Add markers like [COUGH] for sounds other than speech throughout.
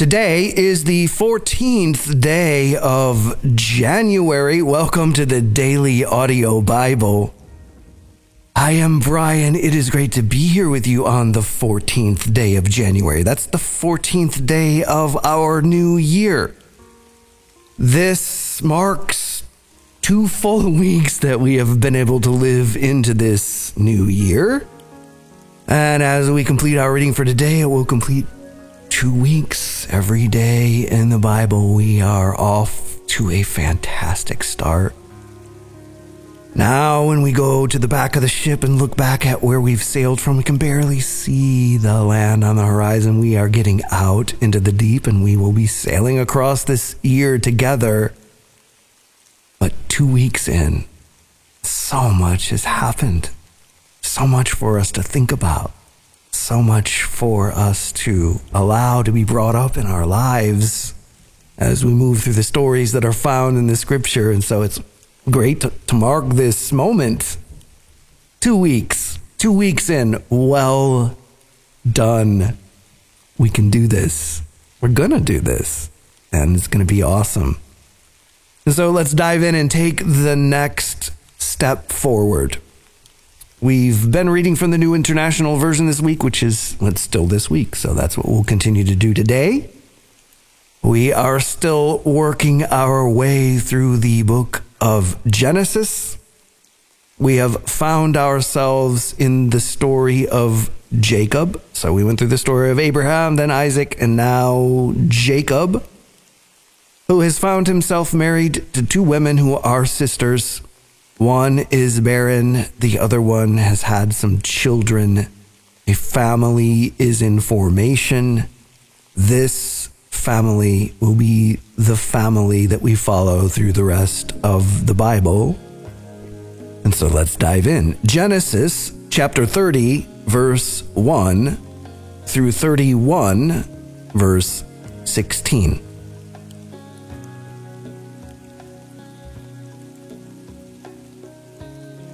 Today is the 14th day of January. Welcome to the Daily Audio Bible. I am Brian. It is great to be here with you on the 14th day of January. That's the 14th day of our new year. This marks two full [LAUGHS] weeks that we have been able to live into this new year. And as we complete our reading for today, it will complete two weeks every day in the Bible. We are off to a fantastic start. Now, when we go to the back of the ship and look back at where we've sailed from, we can barely see the land on the horizon. We are getting out into the deep and we will be sailing across this year together. But two weeks in, so much has happened. So much for us to think about. So much for us to allow to be brought up in our lives as we move through the stories that are found in the scripture. And so it's great to, to mark this moment. Two weeks, two weeks in. Well done. We can do this. We're going to do this. And it's going to be awesome. So let's dive in and take the next step forward. We've been reading from the New International Version this week, which is what's still this week. So that's what we'll continue to do today. We are still working our way through the book of Genesis. We have found ourselves in the story of Jacob. So we went through the story of Abraham, then Isaac, and now Jacob, who has found himself married to two women who are sisters. One is barren, the other one has had some children. A family is in formation. This family will be the family that we follow through the rest of the Bible. And so let's dive in. Genesis chapter 30, verse 1 through 31, verse 16.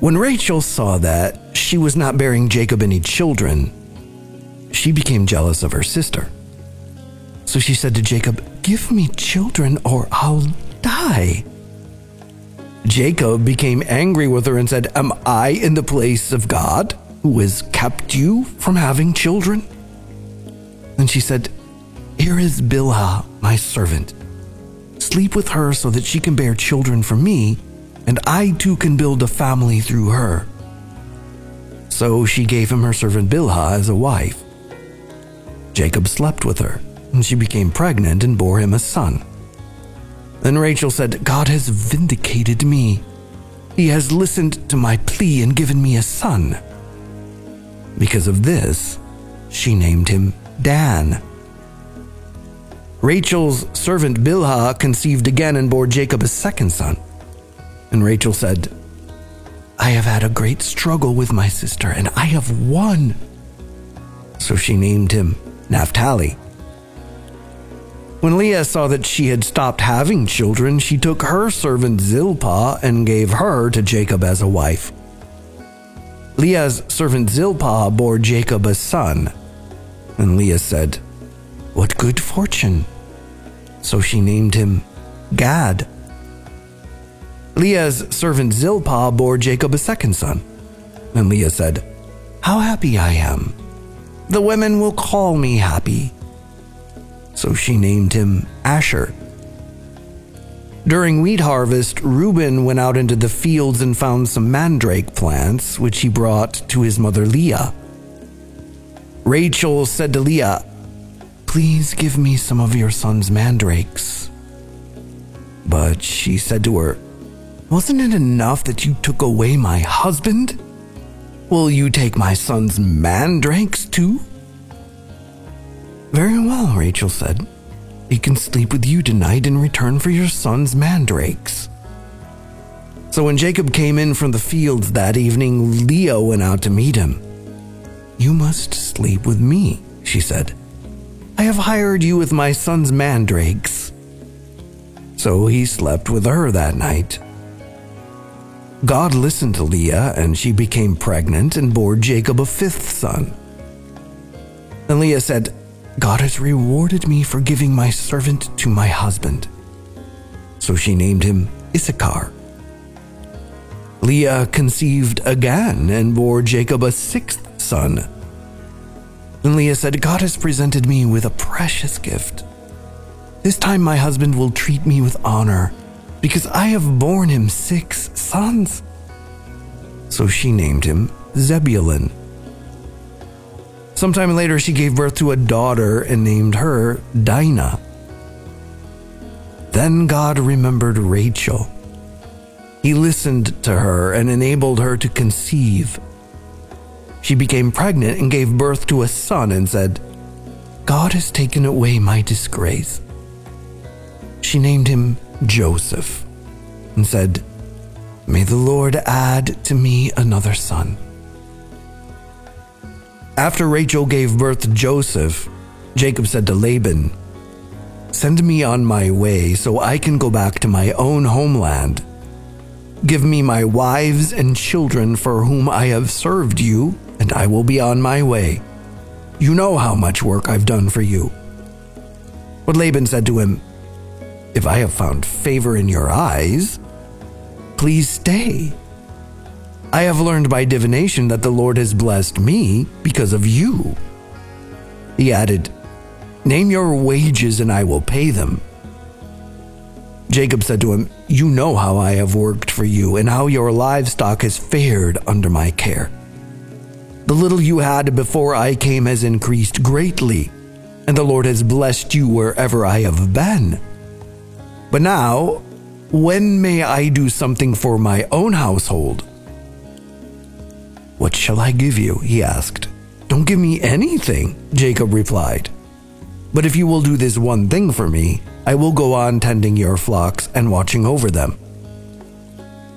When Rachel saw that she was not bearing Jacob any children, she became jealous of her sister. So she said to Jacob, Give me children or I'll die. Jacob became angry with her and said, Am I in the place of God who has kept you from having children? Then she said, Here is Bilhah, my servant. Sleep with her so that she can bear children for me, and I too can build a family through her. So she gave him her servant Bilhah as a wife. Jacob slept with her, and she became pregnant and bore him a son. Then Rachel said, God has vindicated me. He has listened to my plea and given me a son. Because of this, she named him Dan. Rachel's servant Bilhah conceived again and bore Jacob a second son. And Rachel said, I have had a great struggle with my sister, and I have won. So she named him Naphtali. When Leah saw that she had stopped having children, she took her servant Zilpah and gave her to Jacob as a wife. Leah's servant Zilpah bore Jacob a son. And Leah said, What good fortune! So she named him Gad. Leah's servant Zilpah bore Jacob a second son. And Leah said, How happy I am! The women will call me happy. So she named him Asher. During wheat harvest, Reuben went out into the fields and found some mandrake plants, which he brought to his mother Leah. Rachel said to Leah, Please give me some of your son's mandrakes. But she said to her, Wasn't it enough that you took away my husband? Will you take my son's mandrakes too? Very well, Rachel said. He can sleep with you tonight in return for your son's mandrakes. So when Jacob came in from the fields that evening, Leah went out to meet him. You must sleep with me, she said. I have hired you with my son's mandrakes. So he slept with her that night. God listened to Leah, and she became pregnant and bore Jacob a fifth son. Then Leah said, God has rewarded me for giving my servant to my husband. So she named him Issachar. Leah conceived again and bore Jacob a sixth son. And Leah said, God has presented me with a precious gift. This time my husband will treat me with honor because I have borne him six sons. So she named him Zebulun. Sometime later, she gave birth to a daughter and named her Dinah. Then God remembered Rachel. He listened to her and enabled her to conceive. She became pregnant and gave birth to a son and said, God has taken away my disgrace. She named him Joseph and said, May the Lord add to me another son. After Rachel gave birth to Joseph, Jacob said to Laban, Send me on my way so I can go back to my own homeland. Give me my wives and children for whom I have served you, and I will be on my way. You know how much work I've done for you. But Laban said to him, If I have found favor in your eyes, please stay. I have learned by divination that the Lord has blessed me because of you. He added, Name your wages and I will pay them. Jacob said to him, You know how I have worked for you and how your livestock has fared under my care. The little you had before I came has increased greatly, and the Lord has blessed you wherever I have been. But now, when may I do something for my own household? What shall I give you? he asked. Don't give me anything, Jacob replied. But if you will do this one thing for me, I will go on tending your flocks and watching over them.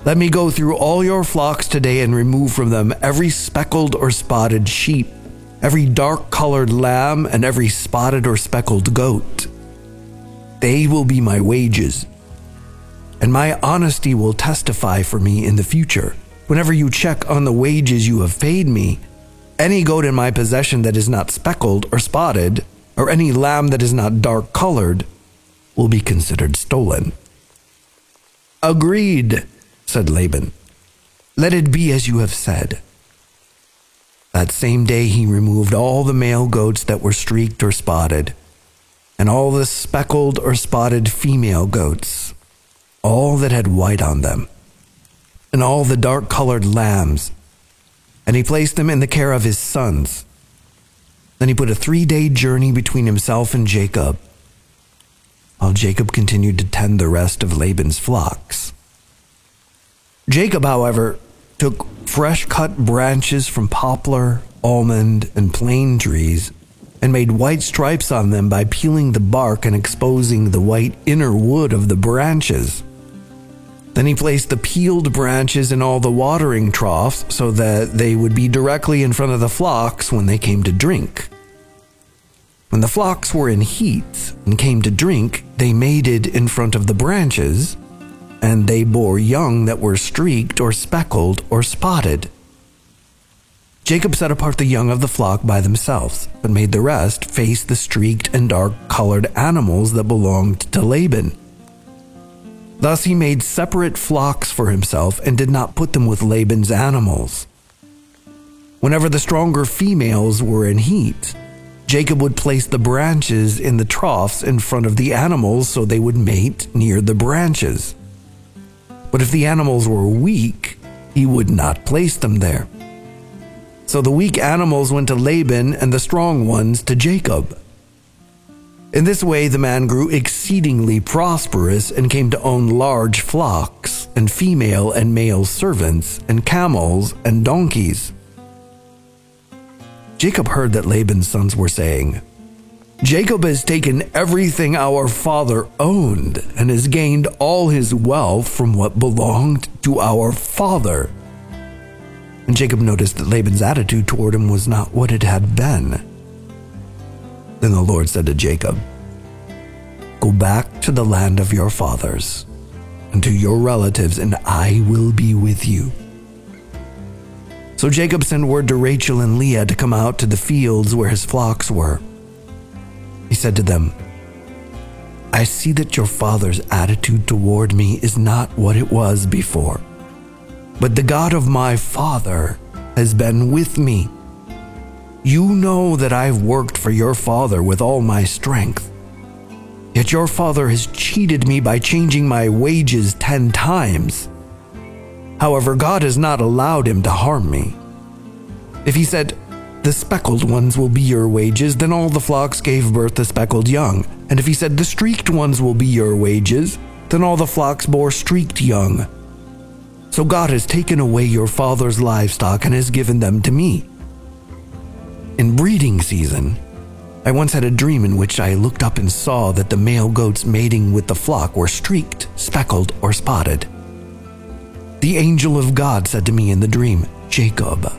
Let me go through all your flocks today and remove from them every speckled or spotted sheep, every dark colored lamb, and every spotted or speckled goat. They will be my wages, and my honesty will testify for me in the future. Whenever you check on the wages you have paid me, any goat in my possession that is not speckled or spotted, or any lamb that is not dark colored, will be considered stolen. Agreed, said Laban. Let it be as you have said. That same day he removed all the male goats that were streaked or spotted, and all the speckled or spotted female goats, all that had white on them and all the dark colored lambs, and he placed them in the care of his sons. Then he put a three day journey between himself and Jacob, while Jacob continued to tend the rest of Laban's flocks. Jacob, however, took fresh cut branches from poplar, almond, and plane trees and made white stripes on them by peeling the bark and exposing the white inner wood of the branches. Then he placed the peeled branches in all the watering troughs so that they would be directly in front of the flocks when they came to drink. When the flocks were in heat and came to drink, they mated in front of the branches, and they bore young that were streaked or speckled or spotted. Jacob set apart the young of the flock by themselves, but made the rest face the streaked and dark colored animals that belonged to Laban. Thus he made separate flocks for himself and did not put them with Laban's animals. Whenever the stronger females were in heat, Jacob would place the branches in the troughs in front of the animals so they would mate near the branches. But if the animals were weak, he would not place them there. So the weak animals went to Laban and the strong ones to Jacob. In this way, the man grew exceedingly prosperous and came to own large flocks, and female and male servants, and camels and donkeys. Jacob heard that Laban's sons were saying, Jacob has taken everything our father owned and has gained all his wealth from what belonged to our father. And Jacob noticed that Laban's attitude toward him was not what it had been. Then the Lord said to Jacob, Go back to the land of your fathers and to your relatives, and I will be with you. So Jacob sent word to Rachel and Leah to come out to the fields where his flocks were. He said to them, I see that your father's attitude toward me is not what it was before. But the God of my father has been with me. You know that I've worked for your father with all my strength. Yet your father has cheated me by changing my wages ten times. However, God has not allowed him to harm me. If he said, The speckled ones will be your wages, then all the flocks gave birth to speckled young. And if he said, The streaked ones will be your wages, then all the flocks bore streaked young. So God has taken away your father's livestock and has given them to me. In breeding season, I once had a dream in which I looked up and saw that the male goats mating with the flock were streaked, speckled, or spotted. The angel of God said to me in the dream, Jacob.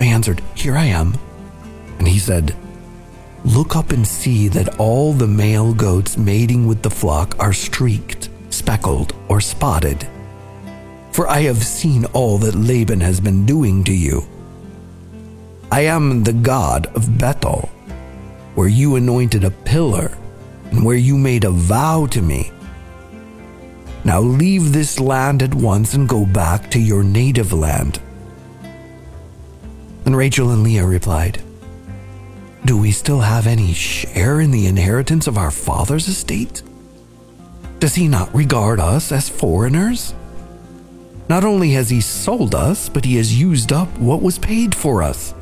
I answered, Here I am. And he said, Look up and see that all the male goats mating with the flock are streaked, speckled, or spotted. For I have seen all that Laban has been doing to you. I am the God of Bethel, where you anointed a pillar and where you made a vow to me. Now leave this land at once and go back to your native land. And Rachel and Leah replied, Do we still have any share in the inheritance of our father's estate? Does he not regard us as foreigners? Not only has he sold us, but he has used up what was paid for us.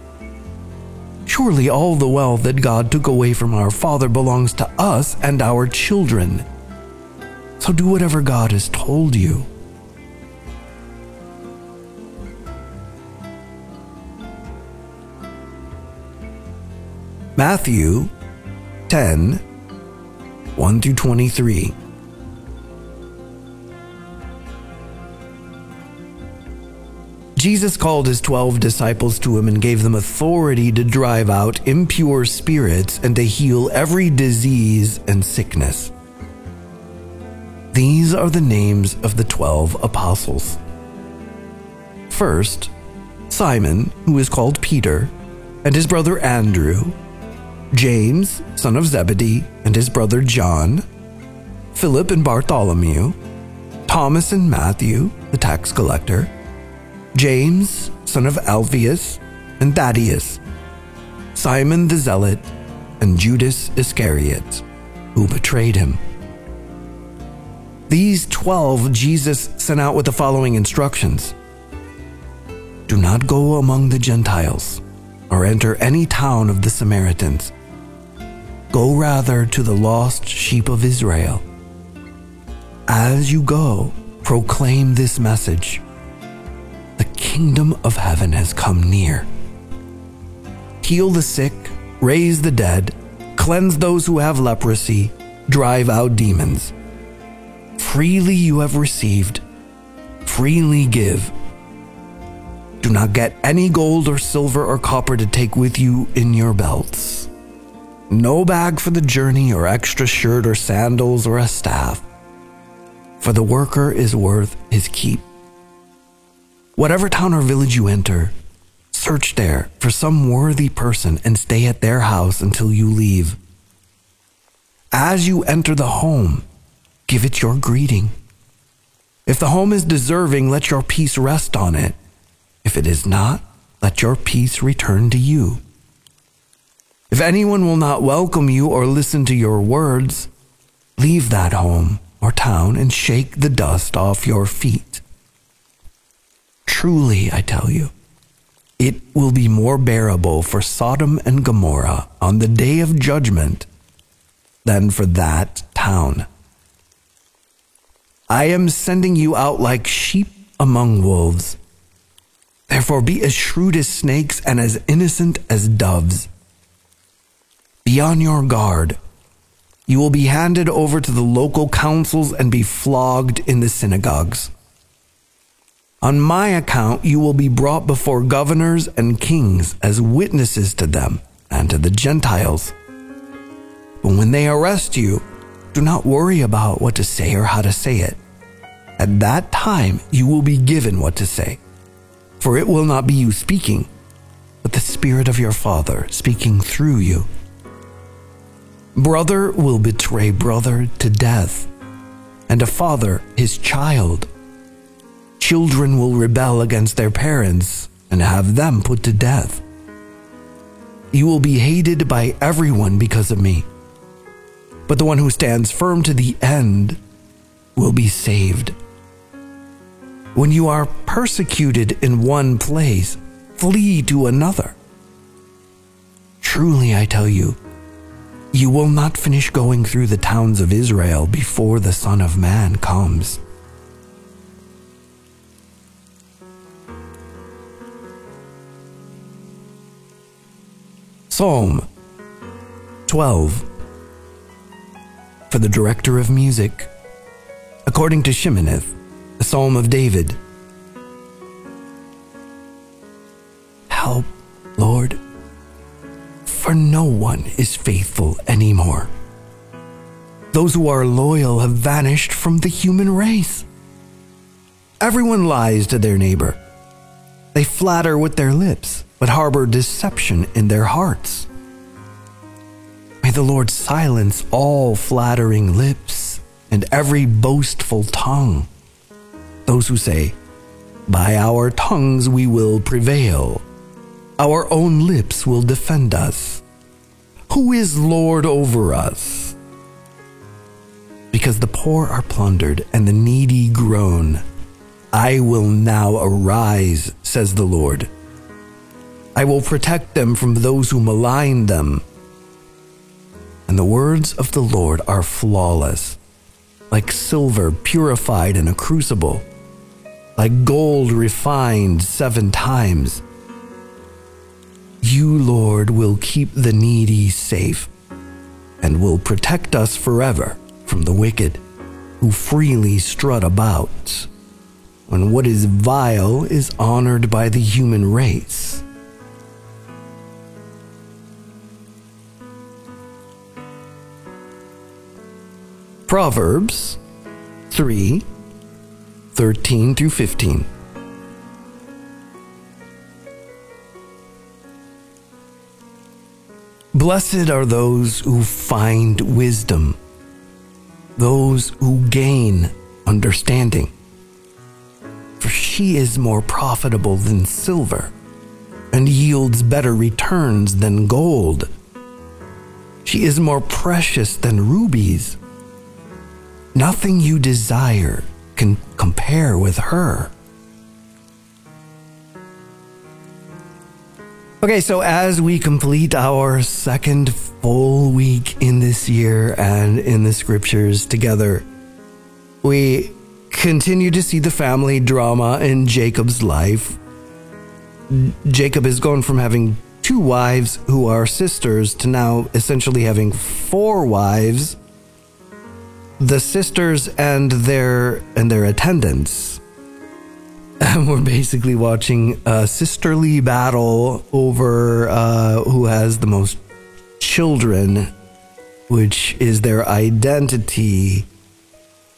Surely all the wealth that God took away from our father belongs to us and our children. So do whatever God has told you. Matthew 10 1 through 23. Jesus called his twelve disciples to him and gave them authority to drive out impure spirits and to heal every disease and sickness. These are the names of the twelve apostles. First, Simon, who is called Peter, and his brother Andrew, James, son of Zebedee, and his brother John, Philip and Bartholomew, Thomas and Matthew, the tax collector, James, son of Alphaeus, and Thaddeus, Simon the Zealot, and Judas Iscariot, who betrayed him. These twelve Jesus sent out with the following instructions Do not go among the Gentiles, or enter any town of the Samaritans. Go rather to the lost sheep of Israel. As you go, proclaim this message kingdom of heaven has come near. Heal the sick, raise the dead, cleanse those who have leprosy, drive out demons. Freely you have received, freely give. Do not get any gold or silver or copper to take with you in your belts. No bag for the journey, or extra shirt or sandals or a staff. For the worker is worth his keep. Whatever town or village you enter, search there for some worthy person and stay at their house until you leave. As you enter the home, give it your greeting. If the home is deserving, let your peace rest on it. If it is not, let your peace return to you. If anyone will not welcome you or listen to your words, leave that home or town and shake the dust off your feet. Truly, I tell you, it will be more bearable for Sodom and Gomorrah on the day of judgment than for that town. I am sending you out like sheep among wolves. Therefore, be as shrewd as snakes and as innocent as doves. Be on your guard. You will be handed over to the local councils and be flogged in the synagogues. On my account, you will be brought before governors and kings as witnesses to them and to the Gentiles. But when they arrest you, do not worry about what to say or how to say it. At that time, you will be given what to say. For it will not be you speaking, but the Spirit of your Father speaking through you. Brother will betray brother to death, and a father his child. Children will rebel against their parents and have them put to death. You will be hated by everyone because of me, but the one who stands firm to the end will be saved. When you are persecuted in one place, flee to another. Truly, I tell you, you will not finish going through the towns of Israel before the Son of Man comes. Psalm 12 For the director of music, according to Sheminith, a psalm of David. Help, Lord for no one is faithful anymore. Those who are loyal have vanished from the human race. Everyone lies to their neighbor. They flatter with their lips, but harbor deception in their hearts. May the Lord silence all flattering lips and every boastful tongue. Those who say, By our tongues we will prevail our own lips will defend us. Who is Lord over us? Because the poor are plundered and the needy groan. I will now arise, says the Lord. I will protect them from those who malign them. And the words of the Lord are flawless, like silver purified in a crucible, like gold refined seven times you, Lord, will keep the needy safe and will protect us forever from the wicked who freely strut about when what is vile is honored by the human race. Proverbs 3 13 through 15. Blessed are those who find wisdom, those who gain understanding. For she is more profitable than silver and yields better returns than gold. She is more precious than rubies. Nothing you desire can compare with her. Okay, so as we complete our second full week in this year and in the scriptures together, we continue to see the family drama in Jacob's life. Jacob has gone from having two wives who are sisters to now essentially having four wives. The sisters and their and their attendants and [LAUGHS] we're basically watching a sisterly battle over uh, who has the most children, which is their identity.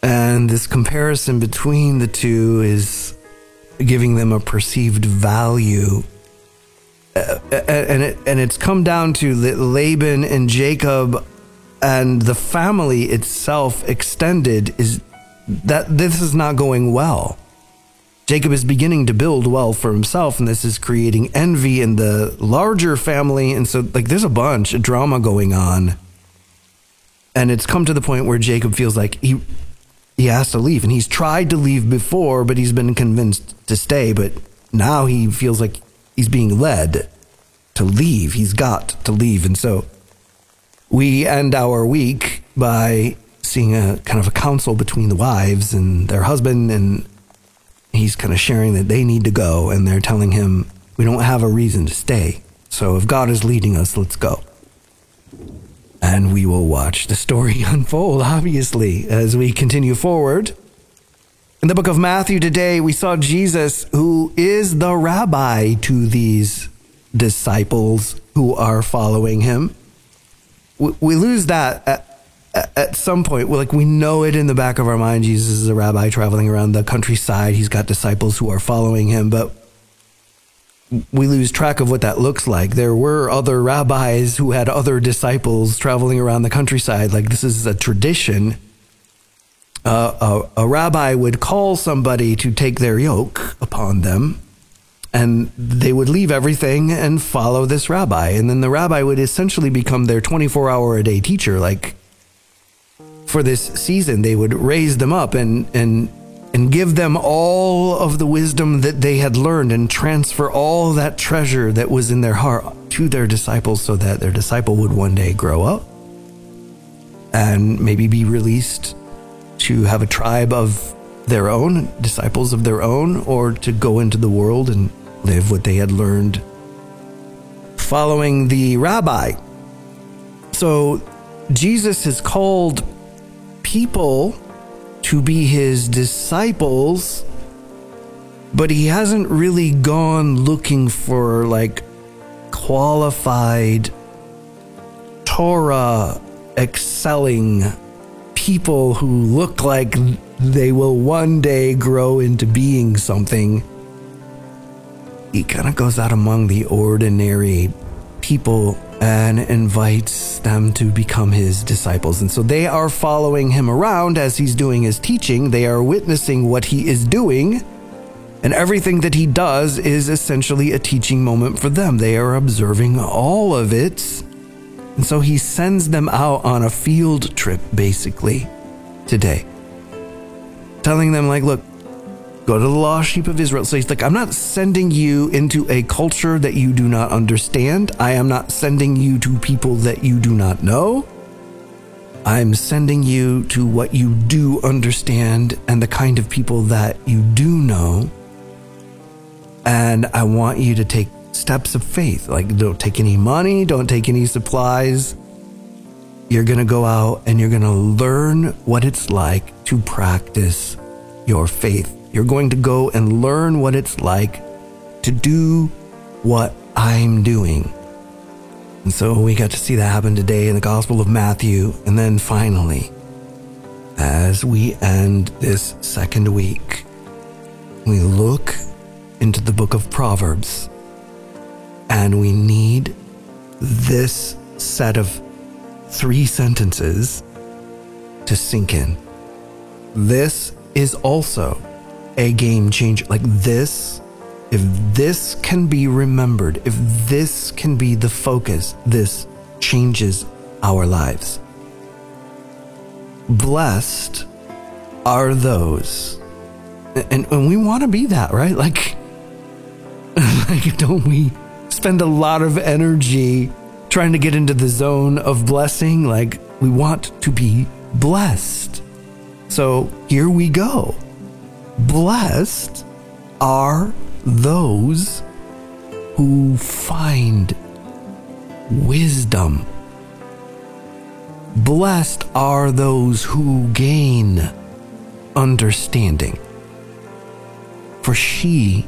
And this comparison between the two is giving them a perceived value. Uh, and it, and it's come down to Laban and Jacob and the family itself extended is that this is not going well Jacob is beginning to build wealth for himself, and this is creating envy in the larger family. And so, like, there's a bunch of drama going on. And it's come to the point where Jacob feels like he he has to leave. And he's tried to leave before, but he's been convinced to stay. But now he feels like he's being led to leave. He's got to leave. And so we end our week by seeing a kind of a council between the wives and their husband and he's kind of sharing that they need to go and they're telling him, we don't have a reason to stay. So if God is leading us, let's go. And we will watch the story [LAUGHS] unfold, obviously, as we continue forward. In the book of Matthew today, we saw Jesus, who is the rabbi to these disciples who are following him. We lose that at some point, like we know it in the back of our mind, Jesus is a rabbi traveling around the countryside. He's got disciples who are following him, but we lose track of what that looks like. There were other rabbis who had other disciples traveling around the countryside. Like this is a tradition. Uh, a, a rabbi would call somebody to take their yoke upon them, and they would leave everything and follow this rabbi. And then the rabbi would essentially become their 24 hour a day teacher. Like for this season, they would raise them up and, and and give them all of the wisdom that they had learned and transfer all that treasure that was in their heart to their disciples so that their disciple would one day grow up and maybe be released to have a tribe of their own, disciples of their own, or to go into the world and live what they had learned following the rabbi. So Jesus has called people to be his disciples, but he hasn't really gone looking for like qualified Torah excelling people who look like they will one day grow into being something. He kind of goes out among the ordinary people and invites them to become his disciples. And so they are following him around as he's doing his teaching. They are witnessing what he is doing. And everything that he does is essentially a teaching moment for them. They are observing all of it. And so he sends them out on a field trip, basically, today. Telling them, like, look, Go to the lost sheep of Israel. So he's like, I'm not sending you into a culture that you do not understand. I am not sending you to people that you do not know. I'm sending you to what you do understand and the kind of people that you do know. And I want you to take steps of faith. Like, don't take any money, don't take any supplies. You're going to go out and you're going to learn what it's like to practice your faith you're going to go and learn what it's like to do what I'm doing. And so we got to see that happen today in the Gospel of Matthew. And then finally, as we end this second week, we look into the book of Proverbs and we need this set of three sentences to sink in. This is also a game changer. Like this, if this can be remembered, if this can be the focus, this changes our lives. Blessed are those, and, and we want to be that, right? Like, [LAUGHS] like, don't we spend a lot of energy trying to get into the zone of blessing? Like, we want to be blessed. So here we go. Blessed are those who find wisdom. Blessed are those who gain understanding. For she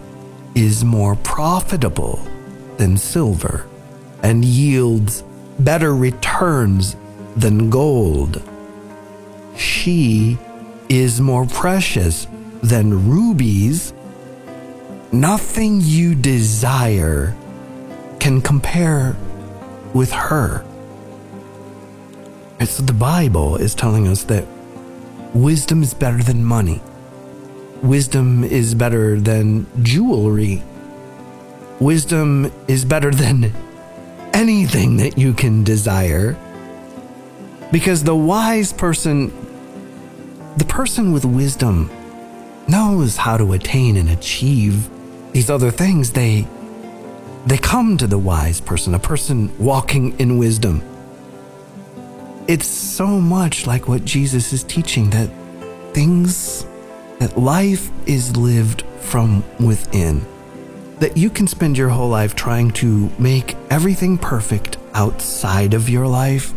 is more profitable than silver and yields better returns than gold. She is more precious than rubies, nothing you desire can compare with her. And so the Bible is telling us that wisdom is better than money. Wisdom is better than jewelry. Wisdom is better than anything that you can desire. Because the wise person, the person with wisdom, knows how to attain and achieve these other things, they they come to the wise person, a person walking in wisdom. It's so much like what Jesus is teaching that things that life is lived from within. That you can spend your whole life trying to make everything perfect outside of your life,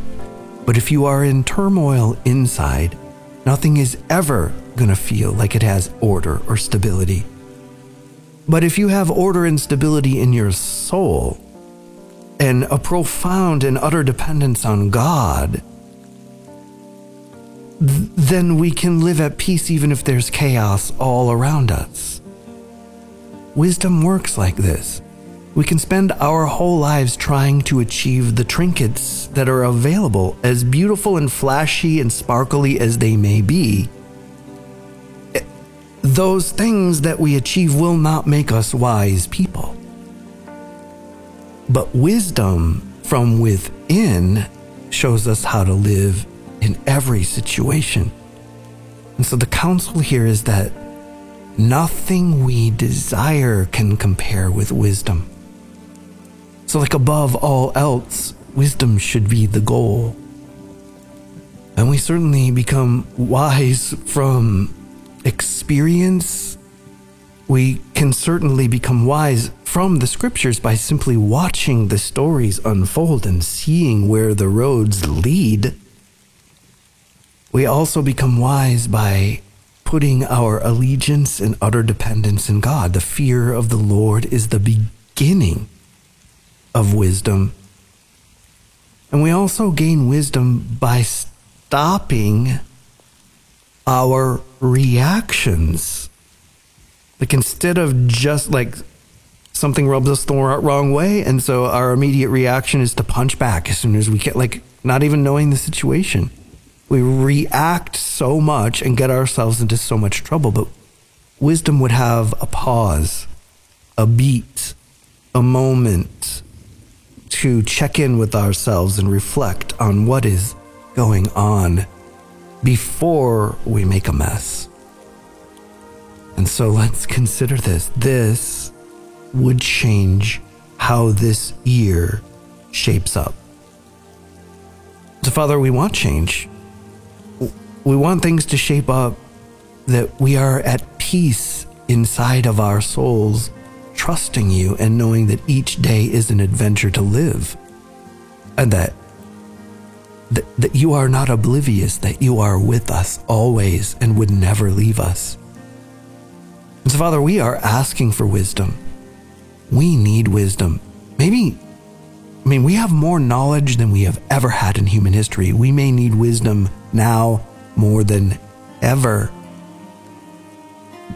but if you are in turmoil inside, nothing is ever going to feel like it has order or stability. But if you have order and stability in your soul and a profound and utter dependence on God, th- then we can live at peace even if there's chaos all around us. Wisdom works like this. We can spend our whole lives trying to achieve the trinkets that are available, as beautiful and flashy and sparkly as they may be. Those things that we achieve will not make us wise people. But wisdom from within shows us how to live in every situation. And so the counsel here is that nothing we desire can compare with wisdom. So, like above all else, wisdom should be the goal. And we certainly become wise from experience. We can certainly become wise from the scriptures by simply watching the stories unfold and seeing where the roads lead. We also become wise by putting our allegiance and utter dependence in God. The fear of the Lord is the beginning of wisdom. And we also gain wisdom by stopping our reactions. Like instead of just like something rubs us the wrong way, and so our immediate reaction is to punch back as soon as we get like not even knowing the situation we react so much and get ourselves into so much trouble. But wisdom would have a pause, a beat, a moment to check in with ourselves and reflect on what is going on before we make a mess. And so let's consider this. This would change how this year shapes up. So, Father, we want change we want things to shape up that we are at peace inside of our souls, trusting you and knowing that each day is an adventure to live. And that, that, that you are not oblivious, that you are with us always and would never leave us. And so, Father, we are asking for wisdom. We need wisdom. Maybe, I mean, we have more knowledge than we have ever had in human history. We may need wisdom now more than ever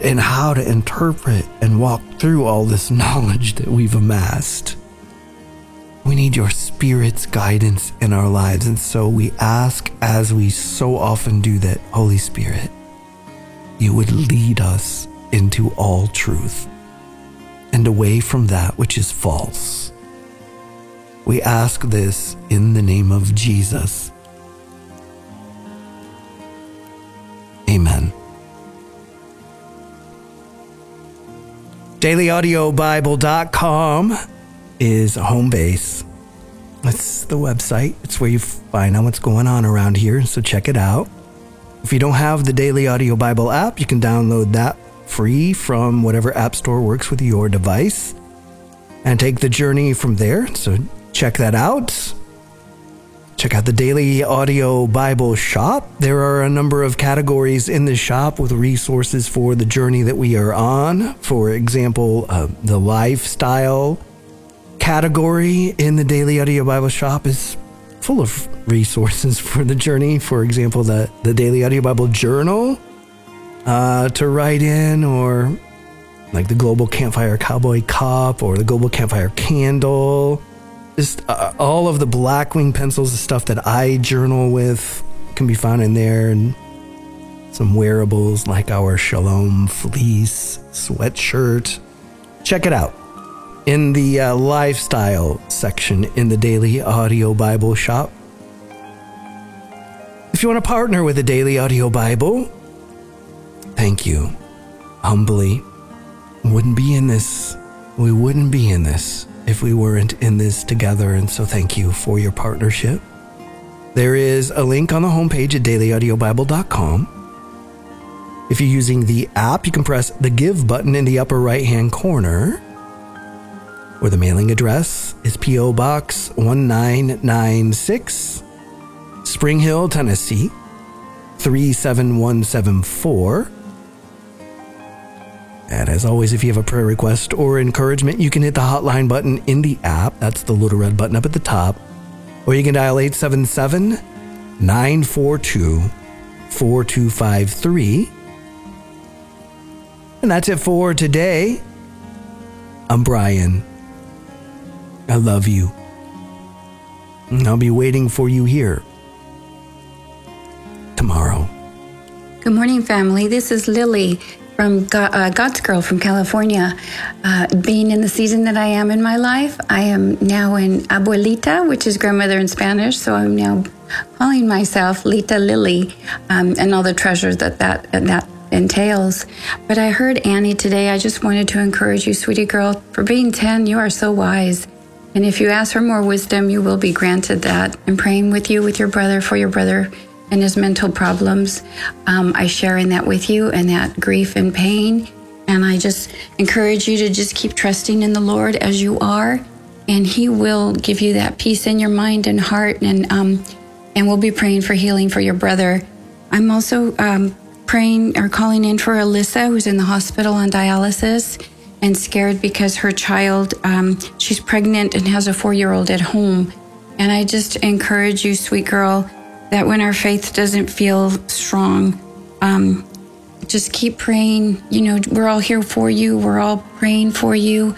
and how to interpret and walk through all this [LAUGHS] knowledge that we've amassed. We need your Spirit's guidance in our lives. And so we ask, as we so often do, that Holy Spirit, you would lead us into all truth and away from that which is false. We ask this in the name of Jesus. Amen. DailyAudioBible.com is a home base. That's the website. It's where you find out what's going on around here, so check it out. If you don't have the Daily Audio Bible app, you can download that free from whatever app store works with your device and take the journey from there. So check that out. Check out the Daily Audio Bible Shop. There are a number of categories in the shop with resources for the journey that we are on. For example, uh, the lifestyle category in the Daily Audio Bible Shop is full of resources [LAUGHS] for the journey. For example, the, the Daily Audio Bible Journal uh, to write in, or like the Global Campfire Cowboy Cup or the Global Campfire Candle just uh, all of the Blackwing pencils, the stuff that I journal with, can be found in there, and some wearables like our Shalom fleece sweatshirt. Check it out in the uh, lifestyle section in the Daily Audio Bible shop. If you want to partner with the Daily Audio Bible, thank you. Humbly, wouldn't be in this. We wouldn't be in this if we weren't in this together. And so thank you for your partnership. There is a link on the homepage at dailyaudiobible.com. If you're using the app, you can press the Give button in the upper right hand corner. Or the mailing address is P.O. Box 1996, Spring Hill, Tennessee 37174. And as always, if you have a prayer request or encouragement, you can hit the hotline button in the app. That's the little red button up at the top. Or you can dial 877 942 4253. And that's it for today. I'm Brian. I love you. And I'll be waiting for you here tomorrow. Good morning, family. This is Lily from uh, God's Girl from California. Uh, being in the season that I am in my life, I am now in abuelita, which is grandmother in Spanish. So I'm now calling myself Lita Lily, um, and all the treasures that that that entails. But I heard Annie today. I just wanted to encourage you, sweetie girl, for being 10, you are so wise. And if you ask for more wisdom, you will be granted that. I'm praying with you, with your brother, for your brother and his mental problems. Um, I share in that with you and that grief and pain. And I just encourage you to just keep trusting in the Lord as you are, and He will give you that peace in your mind and heart. And um, and we'll be praying for healing for your brother. I'm also um, praying or calling in for Alyssa, who's in the hospital on dialysis and scared because her child, um, she's pregnant and has a four year old at home. And I just encourage you, sweet girl, that when our faith doesn't feel strong, um, just keep praying. You know, we're all here for you. We're all praying for you.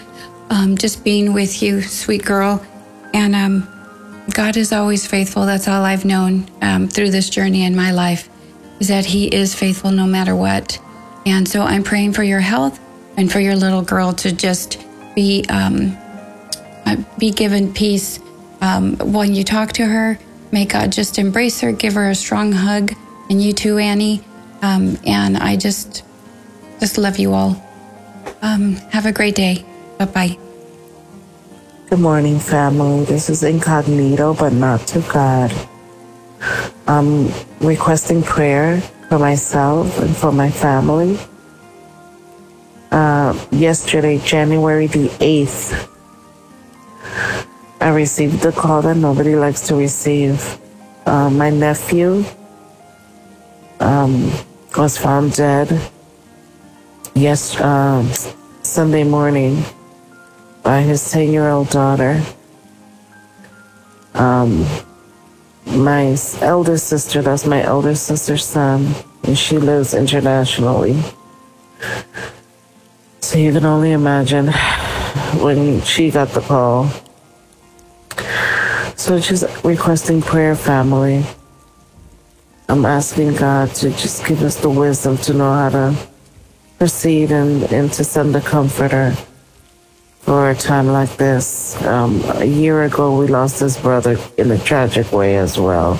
Um, just being with you, sweet girl. And um, God is always faithful. That's all I've known um, through this journey in my life, is that He is faithful no matter what. And so I'm praying for your health and for your little girl to just be um, uh, be given peace um, when you talk to her May God just embrace her, give her a strong hug, and you too, Annie. Um, and I just, just love you all. Um, have a great day. Bye bye. Good morning, family. This is incognito, but not to God. I'm requesting prayer for myself and for my family. Yesterday, January the 8th, I received the call that nobody likes to receive. Uh, my nephew um, was found dead yes uh, Sunday morning by his 10 year old daughter. Um, my eldest sister, that's my elder sister's son, and she lives internationally. So you can only imagine when she got the call so she's requesting prayer, family. I'm asking God to just give us the wisdom to know how to proceed and, and to send a comforter for a time like this. Um, a year ago, we lost his brother in a tragic way as well.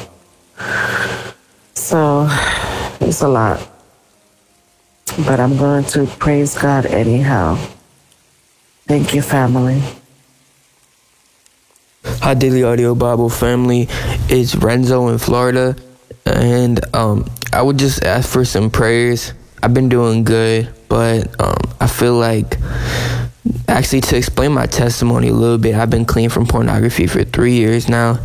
So it's a lot. But I'm going to praise God anyhow. Thank you, family. Hi, Daily Audio Bible family. It's Renzo in Florida, and um, I would just ask for some prayers. I've been doing good, but um, I feel like actually to explain my testimony a little bit i've been clean from pornography for three years now.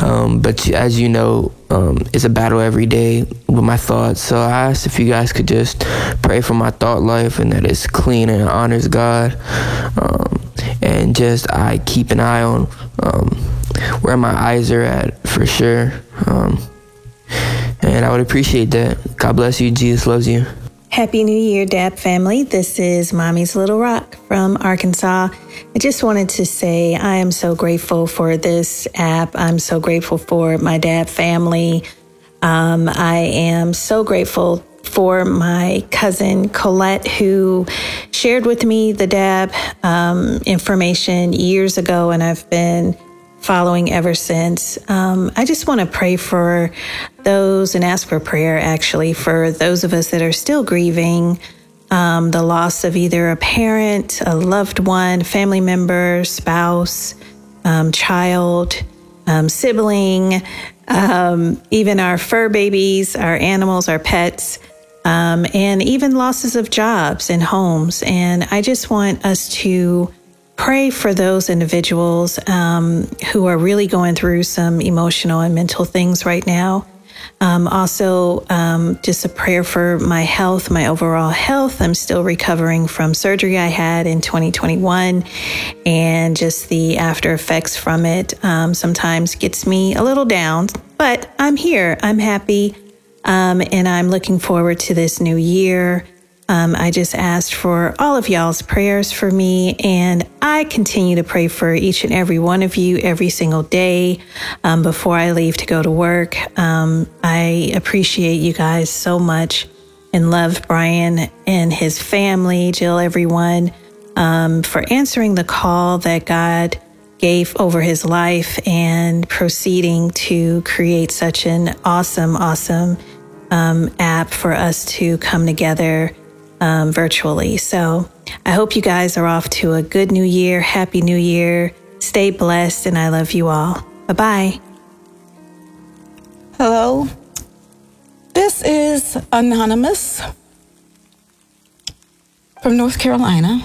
Um, but as you know um, it's a battle every day with my thoughts. So i asked if you guys could just pray for my thought life and that it's clean and honors god. Um, and just i keep an eye on um, where my eyes are at for sure. Um, and i would appreciate that. God bless you. Jesus loves you Happy New Year, Dab family. This is Mommy's Little Rock from Arkansas. I just wanted to say I am so grateful for this app. I'm so grateful for my Dab family. Um, I am so grateful for my cousin Colette, who shared with me the DAB um, information years ago, and I've been following ever since. Um, I just want to pray for those and ask for prayer actually for those of us that are still grieving um, the loss of either a parent, a loved one, family member, spouse, um, child, um, sibling, um, even our fur babies, our animals, our pets. Um, and even losses of jobs and homes. And I just want us to pray for those individuals um, who are really going through some emotional and mental things right now. Um, also, um, just a prayer for my health, my overall health. I'm still recovering from surgery I had in 2021, and just the after effects from it um, sometimes gets me a little down. But I'm here. I'm happy, um, and I'm looking forward to this new year. Um, I just asked for all of y'all's prayers for me, and I continue to pray for each and every one of you every single day um, before I leave to go to work. Um, I appreciate you guys so much and love Brian and his family, Jill, everyone, um, for answering the call that God gave over his life and proceeding to create such an awesome, awesome um, app for us to come together um, virtually. So I hope you guys are off to a good new year. Happy New Year. Stay blessed, and I love you all. Bye bye. Hello. This is Anonymous from North Carolina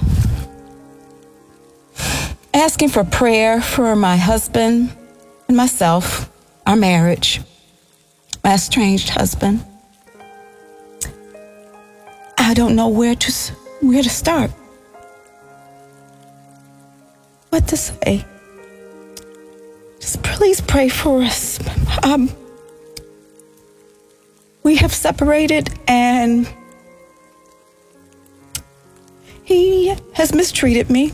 asking for prayer for my husband and myself, our marriage, my estranged husband. I don't know where to where to start. What to say? Just please pray for us. Um, we have separated and he has mistreated me,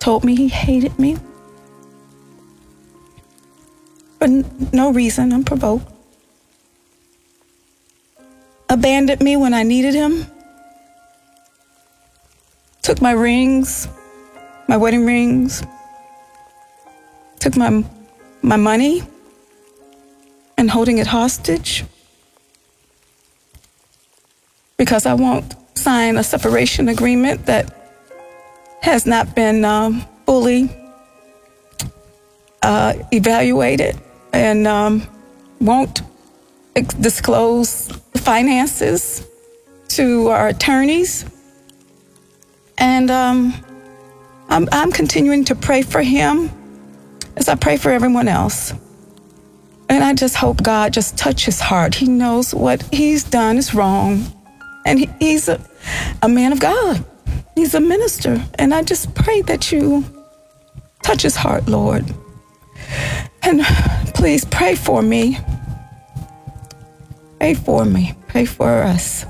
told me he hated me for no reason, unprovoked abandoned me when I needed him, took my rings, my wedding rings, took my, my money and holding it hostage. Because I won't sign a separation agreement that has not been um, fully uh, evaluated and um, won't disclose finances to our attorneys. And um, I'm, I'm continuing to pray for him as I pray for everyone else. And I just hope God just touch his heart. He knows what he's done is wrong. And he, he's a, a man of God. He's a minister. And I just pray that you touch his heart, Lord. And please pray for me Pray for me. Pray for us.